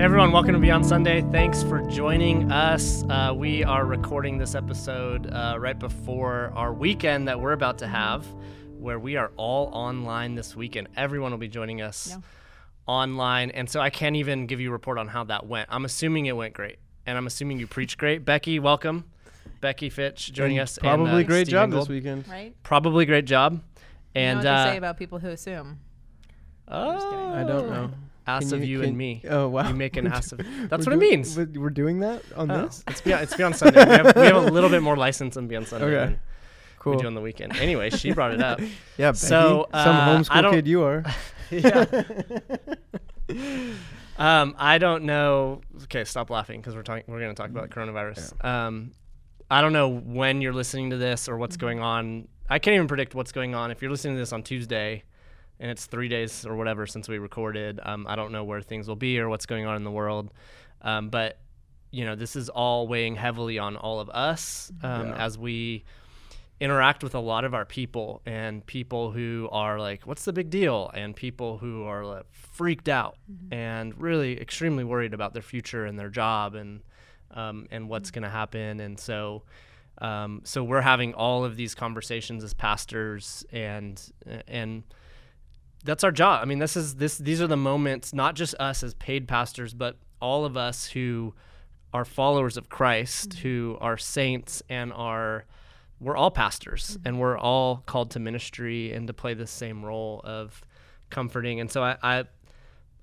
Hey everyone, welcome to Beyond Sunday. Thanks for joining us. Uh, we are recording this episode uh, right before our weekend that we're about to have, where we are all online this weekend. Everyone will be joining us Yeah. online, and so I can't even give you a report on how that went. I'm assuming it went great, and I'm assuming you preached great. Becky, welcome. Becky Fitch joining And us. and, Probably uh, great Steve job Ingold. this weekend. right? Probably great job. And you know what uh, they say about people who assume. oh, I don't know. Ass Can of you, can- and me. Oh wow. You make an We're ass do- of. That's what it means. we're- doing that on Oh, this. It's beyond, it's beyond Sunday. We have, we have a little bit more license on Beyond Sunday Okay. Cool. we do on the weekend. Anyway, she brought it up. Yeah. Becky, So, uh, some homeschool kid you are. yeah. Um, I don't know. Okay, stop laughing because we're talking. We're going to talk about coronavirus. Um, I don't know when you're listening to this or what's going on. I can't even predict what's going on. If you're listening to this on Tuesday, and it's three days or whatever since we recorded, um, I don't know where things will be or what's going on in the world. Um, but you know, this is all weighing heavily on all of us um, Yeah. as we interact with a lot of our people and people who are like, what's the big deal? And people who are like, freaked out and really extremely worried about their future and their job and um, and what's going to happen. And so, um, so we're having all of these conversations as pastors and and that's our job. I mean, this is this these are the moments, not just us as paid pastors, but all of us who are followers of Christ, who are saints and are we're all pastors and we're all called to ministry and to play the same role of comforting. And so I I,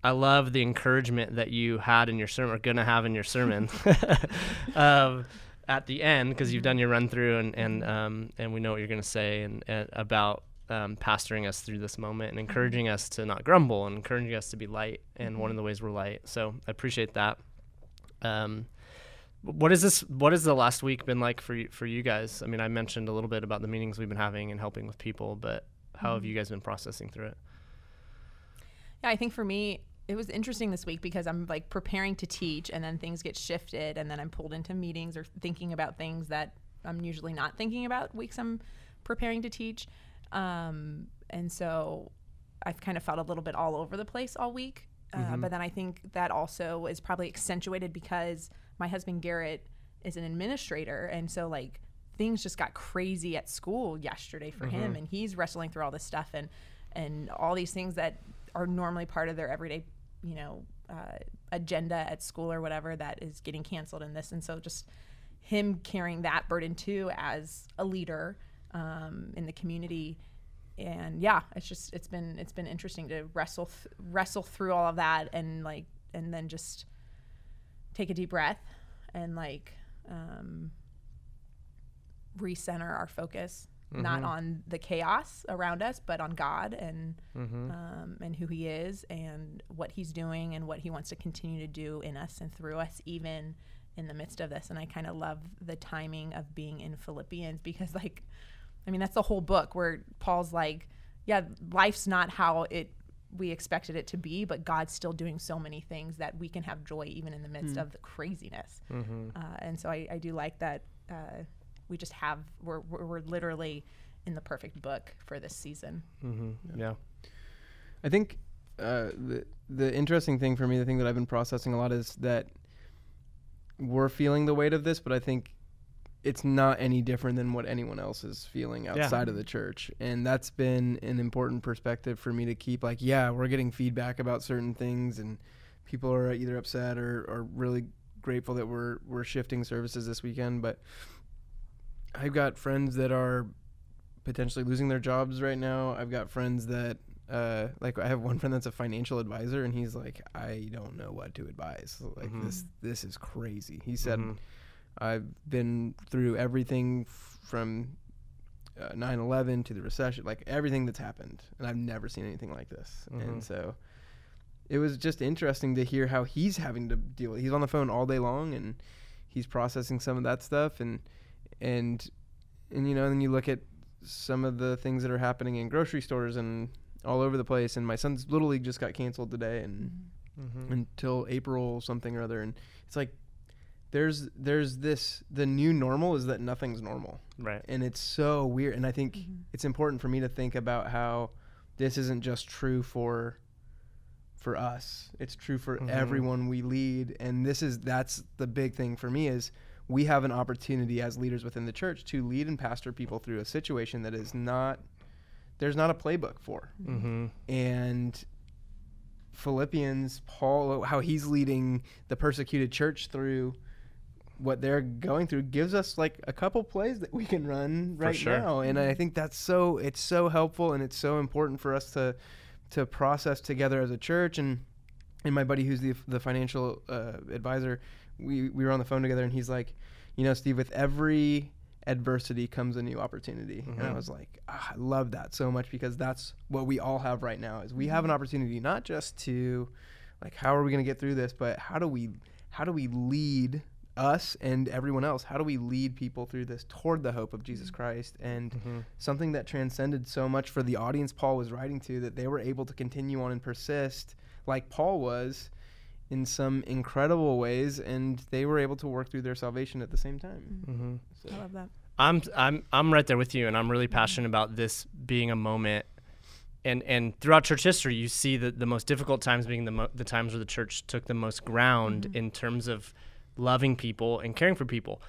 I love the encouragement that you had in your sermon or gonna have in your sermon. um, at the end because you've done your run through and and um, and we know what you're going to say and, and about um, pastoring us through this moment and encouraging us to not grumble and encouraging us to be light and one of the ways we're light. So i appreciate that. Um, what is this what has the last week been like for you for you guys? I mean i mentioned a little bit about the meetings we've been having and helping with people but how have you guys been processing through it? Yeah, I think for me, it was interesting this week because I'm like preparing to teach and then things get shifted and then I'm pulled into meetings or thinking about things that I'm usually not thinking about weeks I'm preparing to teach. Um, and so I've kind of felt a little bit all over the place all week. Uh, But then I think that also is probably accentuated because my husband Garrett is an administrator. And so, like, things just got crazy at school yesterday for him. And he's wrestling through all this stuff and, and all these things that are normally part of their everyday, you know, uh, agenda at school or whatever that is getting canceled in this. And so, just him carrying that burden too as a leader um, in the community. And yeah it's just it's been it's been interesting to wrestle th- wrestle through all of that and like and then just take a deep breath and like um recenter our focus not on the chaos around us but on god and um, and who he is and what he's doing and what he wants to continue to do in us and through us even in the midst of this. And i kind of love the timing of being in philippians because like I mean, that's the whole book where Paul's like, yeah, life's not how it we expected it to be, but God's still doing so many things that we can have joy even in the midst of the craziness. Uh, and so I, I do like that uh, we just have we're, we're literally in the perfect book for this season. mm-hmm. yeah I think uh, the the interesting thing for me, the thing that I've been processing a lot is that we're feeling the weight of this, but I think it's not any different than what anyone else is feeling Yeah. outside of the church, and that's been an important perspective for me to keep. Like, yeah, we're getting feedback about certain things, and people are either upset or, or really grateful that we're we're shifting services this weekend, but I've got friends that are potentially losing their jobs right now. I've got friends that uh like I have one friend that's a financial advisor and he's like I don't know what to advise. Like Mhm. this this is crazy. He said Mhm. I've been through everything f- from uh, 9/11 to the recession, like everything that's happened, and I've never seen anything like this. Mhm. And so it was just interesting to hear how he's having to deal with. He's on the phone all day long and he's processing some of that stuff and and and you know, then you look at some of the things that are happening in grocery stores and all over the place and my son's little league just got canceled today and Mhm. until April something or other and it's like there's there's this the new normal is that nothing's normal right and it's so weird and i think Mhm. it's important for me to think about how this isn't just true for for us. It's true for Mhm. everyone we lead, and this is that's the big thing for me is we have an opportunity as leaders within the church to lead and pastor people through a situation that is not there's not a playbook for. Mm-hmm. And Philippians, Paul, how he's leading the persecuted church through what they're going through gives us like a couple plays that we can run right sure. now. And I think that's so it's so helpful and it's so important for us to to process together as a church and and my buddy who's the the financial uh, advisor, we we were on the phone together and he's like, you know, Steve, with every adversity comes a new opportunity. And I Mhm. was like, ah, I love that so much because that's what we all have right now is we have an opportunity not just to like how are we going to get through this, but how do we how do we lead us and everyone else? How do we lead people through this toward the hope of Jesus Christ and Mm-hmm. something that transcended so much for the audience Paul was writing to that they were able to continue on and persist like Paul was in some incredible ways and they were able to work through their salvation at the same time. Mm-hmm. So, I love that. I'm I'm I'm right there with you, and I'm really passionate about this being a moment. And and throughout church history, you see the, the most difficult times being the mo- the times where the church took the most ground in terms of loving people and caring for people.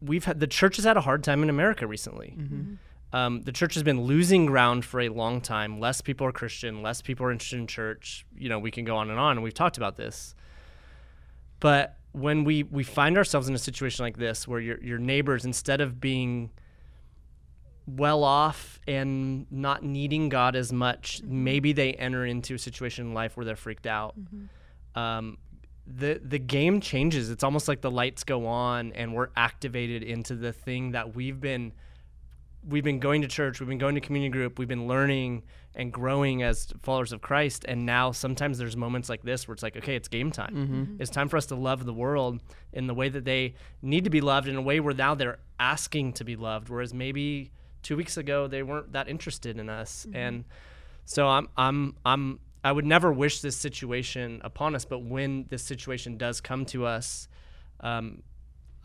We've had the church has had a hard time in America recently. Um, the church has been losing ground for a long time. Less people are Christian. Less people are interested in church. You know, we can go on and on. And we've talked about this. But when we we find ourselves in a situation like this, where your your neighbors, instead of being well off and not needing God as much, maybe they enter into a situation in life where they're freaked out. Um, the the game changes. It's almost like the lights go on and we're activated into the thing that we've been we've been going to church, we've been going to community group, we've been learning and growing as followers of Christ. And now sometimes there's moments like this where it's like, okay, it's game time. Mm-hmm. It's time for us to love the world in the way that they need to be loved, in a way where now they're asking to be loved, whereas maybe two weeks ago they weren't that interested in us. And so I'm I'm I'm I would never wish this situation upon us, but when this situation does come to us, um,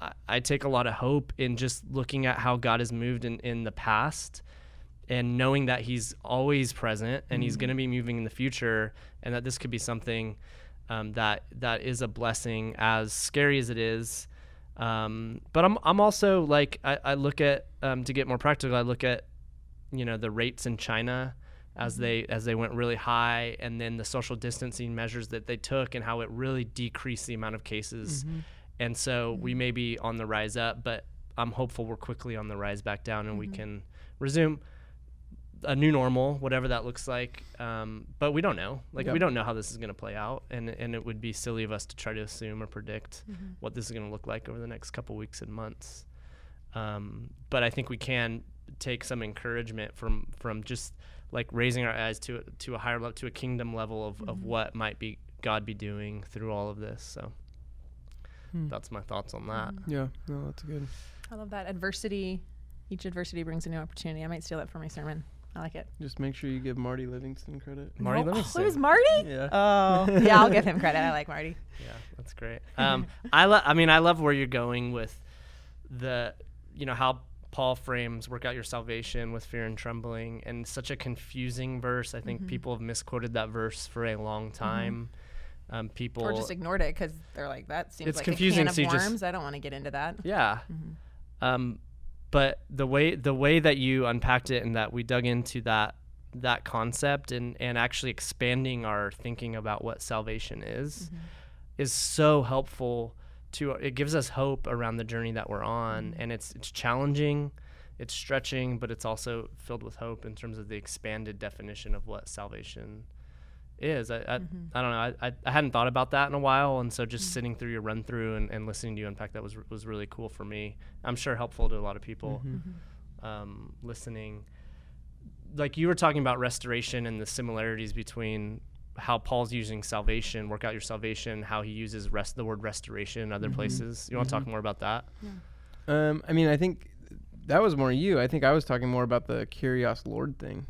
I, I take a lot of hope in just looking at how God has moved in, in the past and knowing that he's always present and he's going to be moving in the future and that this could be something um, that that is a blessing as scary as it is. Um, but I'm, I'm also like I, I look at um, to get more practical I look at you know the rates in China as mm-hmm. they as they went really high and then the social distancing measures that they took and how it really decreased the amount of cases mm-hmm. and so we mm-hmm. may be on the rise up but I'm hopeful we're quickly on the rise back down and we can resume a new normal, whatever that looks like. Um, but we don't know. Like Yep. we don't know how this is going to play out, and and it would be silly of us to try to assume or predict what this is going to look like over the next couple weeks and months. Um, but I think we can take some encouragement from from just like raising our eyes to to a higher level, to a kingdom level of, of what might be God be doing through all of this. So Hmm. that's my thoughts on that. Yeah, no, that's good. I love that. Adversity, each adversity brings a new opportunity. I might steal that for my sermon. I like it. Just make sure you give Marty Livingston credit. Marty oh, Livingston. it was Marty? Yeah. Oh, yeah, I'll give him credit. I like Marty. Yeah, that's great. Um, I love. I mean, I love where you're going with the, you know, how Paul frames "work out your salvation with fear and trembling," and such a confusing verse. I think people have misquoted that verse for a long time. Um, people, Or just ignored it because they're like, that seems It's like confusing, a can you of just- worms. I don't want to get into that. yeah. Um, but the way the way that you unpacked it and that we dug into that that concept and and actually expanding our thinking about what salvation is is so helpful to it gives us hope around the journey that we're on. Mm-hmm. And it's it's challenging it's stretching but it's also filled with hope in terms of the expanded definition of what salvation is. I i, mm-hmm. I don't know I, I i hadn't thought about that in a while. And so just mm. sitting through your run through and, and listening to you unpack that was was really cool for me. I'm sure helpful to a lot of people mm-hmm. um, listening. Like you were talking about restoration and the similarities between how Paul's using salvation, work out your salvation, how he uses rest the word restoration in other places. You want to talk more about that? Um, I mean, I think that was more you. I think I was talking more about the Jesus is Lord thing.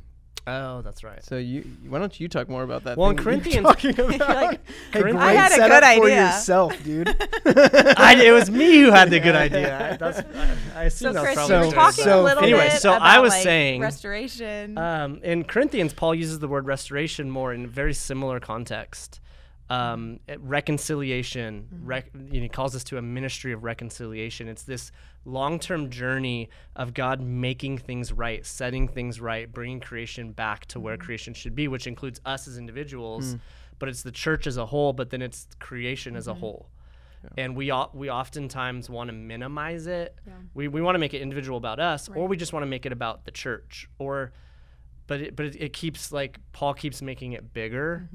Oh, that's right. So you, why don't you talk more about that? Well, in thing that you're Corinthians- talking about. like, hey, Corinth- great I had a setup good for idea. yourself, dude. I, it was me who had the good idea. I, that's, I, I assume So that was Chris, probably So- talking so a little anyway, bit so I was like, saying- restoration. Um, in Corinthians, Paul uses the word restoration more in a very similar context. Um, it- reconciliation, mm-hmm. rec- you know, he calls us to a ministry of reconciliation. It's this long term journey of God making things right, setting things right, bringing creation back to where mm-hmm. creation should be, which includes us as individuals, mm. but it's the church as a whole, but then it's creation as a mm-hmm. whole. And we o- we oftentimes want to minimize it. We, we want to make it individual about us, or we just want to make it about the church, or but it, but it, it keeps like Paul keeps making it bigger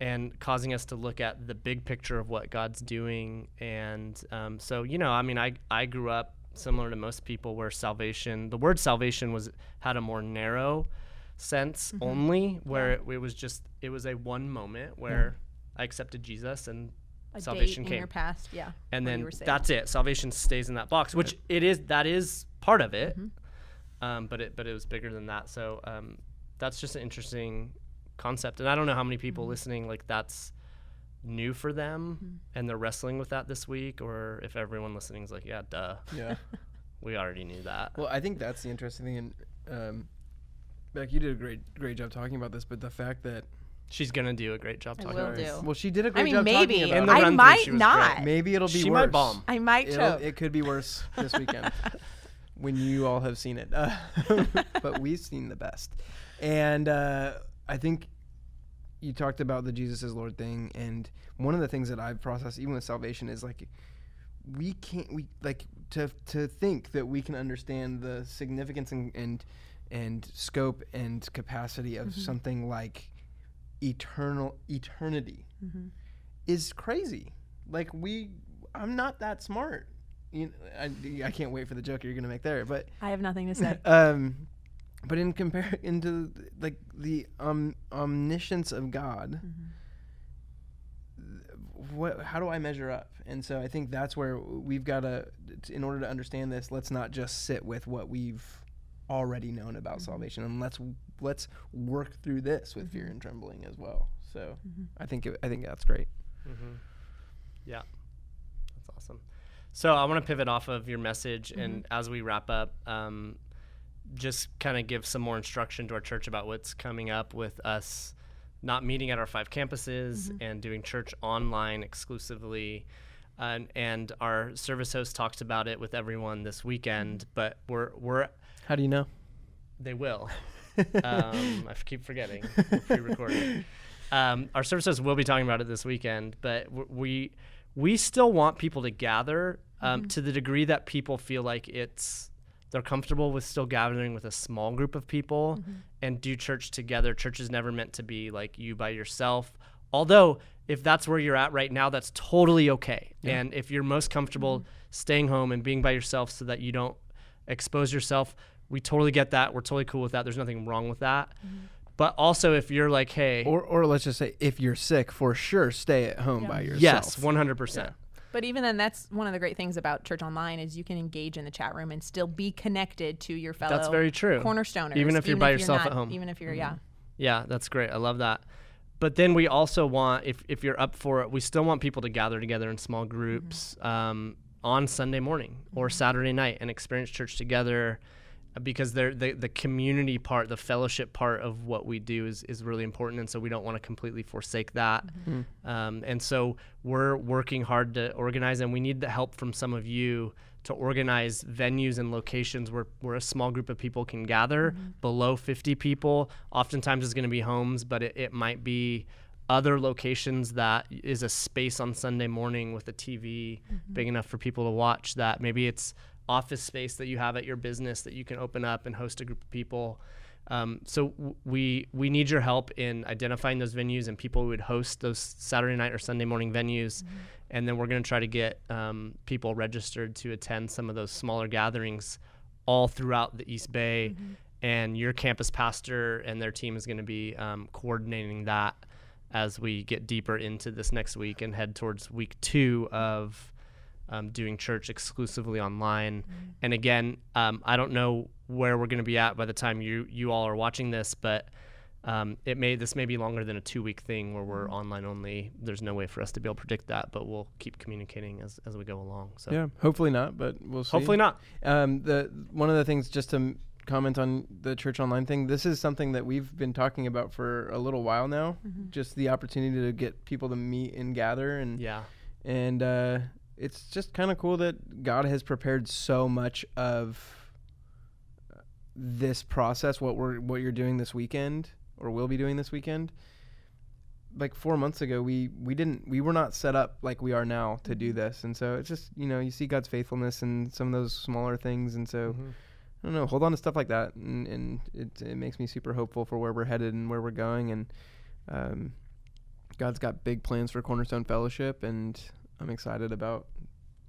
and causing us to look at the big picture of what God's doing. And um, so, you know, I mean, I, I grew up similar to most people where salvation, the word salvation was had a more narrow sense only, where it, it was just, it was a one moment where I accepted Jesus and a salvation came in your past, yeah. and then that's it. Salvation stays in that box, which it is. That is part of it, um, but it but it was bigger than that. So um, that's just an interesting concept, and I don't know how many people listening like that's new for them, and they're wrestling with that this week, or if everyone listening is like, yeah, duh, yeah. we already knew that. Well, I think that's the interesting thing, and um, Beck, you did a great great job talking about this. But the fact that She's gonna do a great job I talking will about do. this. well, she did a great I mean, job maybe. talking In about the it. I might not. great. Maybe it'll be She worse. might bomb. I might It'll, choke. it could be worse this weekend when you all have seen it. Uh, but we've seen the best. And uh, I think you talked about the Jesus is Lord thing. And one of the things that I've processed, even with salvation, is like we can't, we like to, to think that we can understand the significance and, and, and scope and capacity of something like eternal eternity is crazy. Like we, I'm not that smart. You know, I, I can't wait for the joke you're gonna make there. But I have nothing to say. um, but in compare into like the um omniscience of God, what how do I measure up? And so I think that's where we've got to, in order to understand this, let's not just sit with what we've already known about salvation, and let's let's work through this with fear and trembling as well. So I think it, I think that's great. Mm-hmm. Yeah, that's awesome. So I want to pivot off of your message, and as we wrap up, um, just kind of give some more instruction to our church about what's coming up with us not meeting at our five campuses and doing church online exclusively. And, and our service host talked about it with everyone this weekend, but we're we're How do you know? they will. um, I f- keep forgetting. Pre-recording. Um, our host will be talking about it this weekend, but w- we we still want people to gather um, to the degree that people feel like it's they're comfortable with still gathering with a small group of people mm-hmm. and do church together. Church is never meant to be like you by yourself. Although if that's where you're at right now, that's totally okay. And if you're most comfortable mm-hmm. staying home and being by yourself so that you don't expose yourself, we totally get that. We're totally cool with that. There's nothing wrong with that. Mm-hmm. But also, if you're like, hey, Or, or let's just say, if you're sick, for sure, stay at home by yourself. yes, 100%. But even then, that's one of the great things about Church Online is you can engage in the chat room and still be connected to your fellow That's very true. cornerstoners. Even if you're by yourself at not- home. Even if you're, mm-hmm. yeah. Yeah, that's great. I love that. But then we also want, if, if you're up for it, we still want people to gather together in small groups mm-hmm. um, on Sunday morning or mm-hmm. Saturday night and experience church together because they're, the, the community part, the fellowship part of what we do is, is really important. And so we don't want to completely forsake that. Mm-hmm. Um, and so we're working hard to organize, and we need the help from some of you to organize venues and locations where, where a small group of people can gather mm-hmm. below 50 people. Oftentimes it's going to be homes, but it, it might be other locations that is a space on Sunday morning with a TV mm-hmm. big enough for people to watch that. Maybe it's office space that you have at your business that you can open up and host a group of people. Um, so w- we we need your help in identifying those venues and people who would host those Saturday night or Sunday morning venues, and then we're going to try to get um, people registered to attend some of those smaller gatherings all throughout the East Bay. And your campus pastor and their team is going to be um, coordinating that as we get deeper into this next week and head towards week two of um, doing church exclusively online. And again, um, I don't know where we're going to be at by the time you you all are watching this, but um, it may this may be longer than a two week thing where we're online only. There's no way for us to be able to predict that, but we'll keep communicating as, as we go along. So Yeah, hopefully not, but we'll see. hopefully not. Um, the one of the things just to m- comment on the church online thing. This is something that we've been talking about for a little while now. Just the opportunity to get people to meet and gather, and Yeah. and uh, it's just kind of cool that God has prepared so much of this process. What we're what you're doing this weekend, or will be doing this weekend. Like four months ago, we we didn't we were not set up like we are now to do this, and so it's just you know you see God's faithfulness in some of those smaller things, and so. Mhm. I don't know, hold on to stuff like that, and, and it it makes me super hopeful for where we're headed and where we're going, and um, God's got big plans for Cornerstone Fellowship, and I'm excited about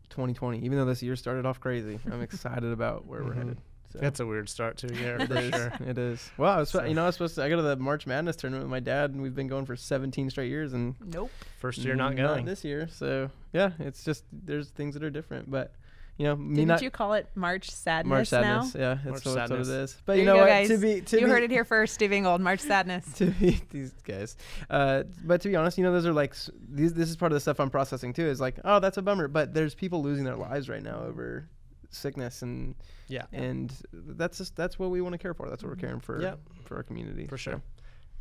2020. Even though this year started off crazy, I'm excited about where we're Mhm. headed. So. That's a weird start to a year It for sure. It is. Well, I was, So- you know, I was supposed to. I go to the March Madness tournament with my dad, and we've been going for 17 straight years, and Nope. First year not going. this year. So yeah, it's just there's things that are different, but you know, me Didn't not you call it March Sadness, March Sadness. now? Yeah, March that's what, that's what it Sadness. is. But There you know go, what? To be to you be, heard it here first, Steve Ingold, March Sadness. to be these guys. Uh, but to be honest, you know, those are like s- these. This is part of the stuff I'm processing too. Is like, oh, that's a bummer. But there's people losing their lives right now over sickness, and Yeah. and that's just that's what we want to care for. That's what we're caring for. Yep. for our community For so.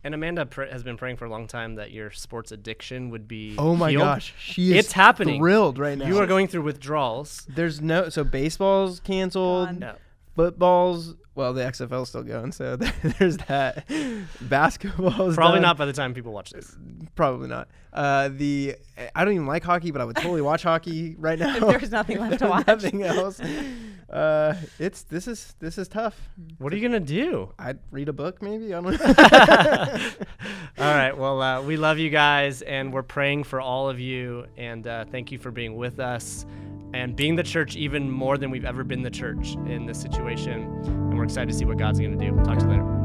Sure. And Amanda pr- has been praying for a long time that your sports addiction would be. Oh my healed. gosh, she is It's happening. thrilled right now. You are going through withdrawals. There's no so baseball's canceled. Gone. No. Football's well, the XFL's still going, so there's that. Basketball's Probably done. not by the time people watch this. Probably not. Uh, the I don't even like hockey, but I would totally watch hockey right now. There's nothing left to watch. nothing else. Uh, it's this is this is tough. What are you gonna do? I'd read a book, maybe. I don't know. all right. Well, uh, we love you guys, and we're praying for all of you. And uh, thank you for being with us and being the church even more than we've ever been the church in this situation. And we're excited to see what God's going to do. Talk to you later.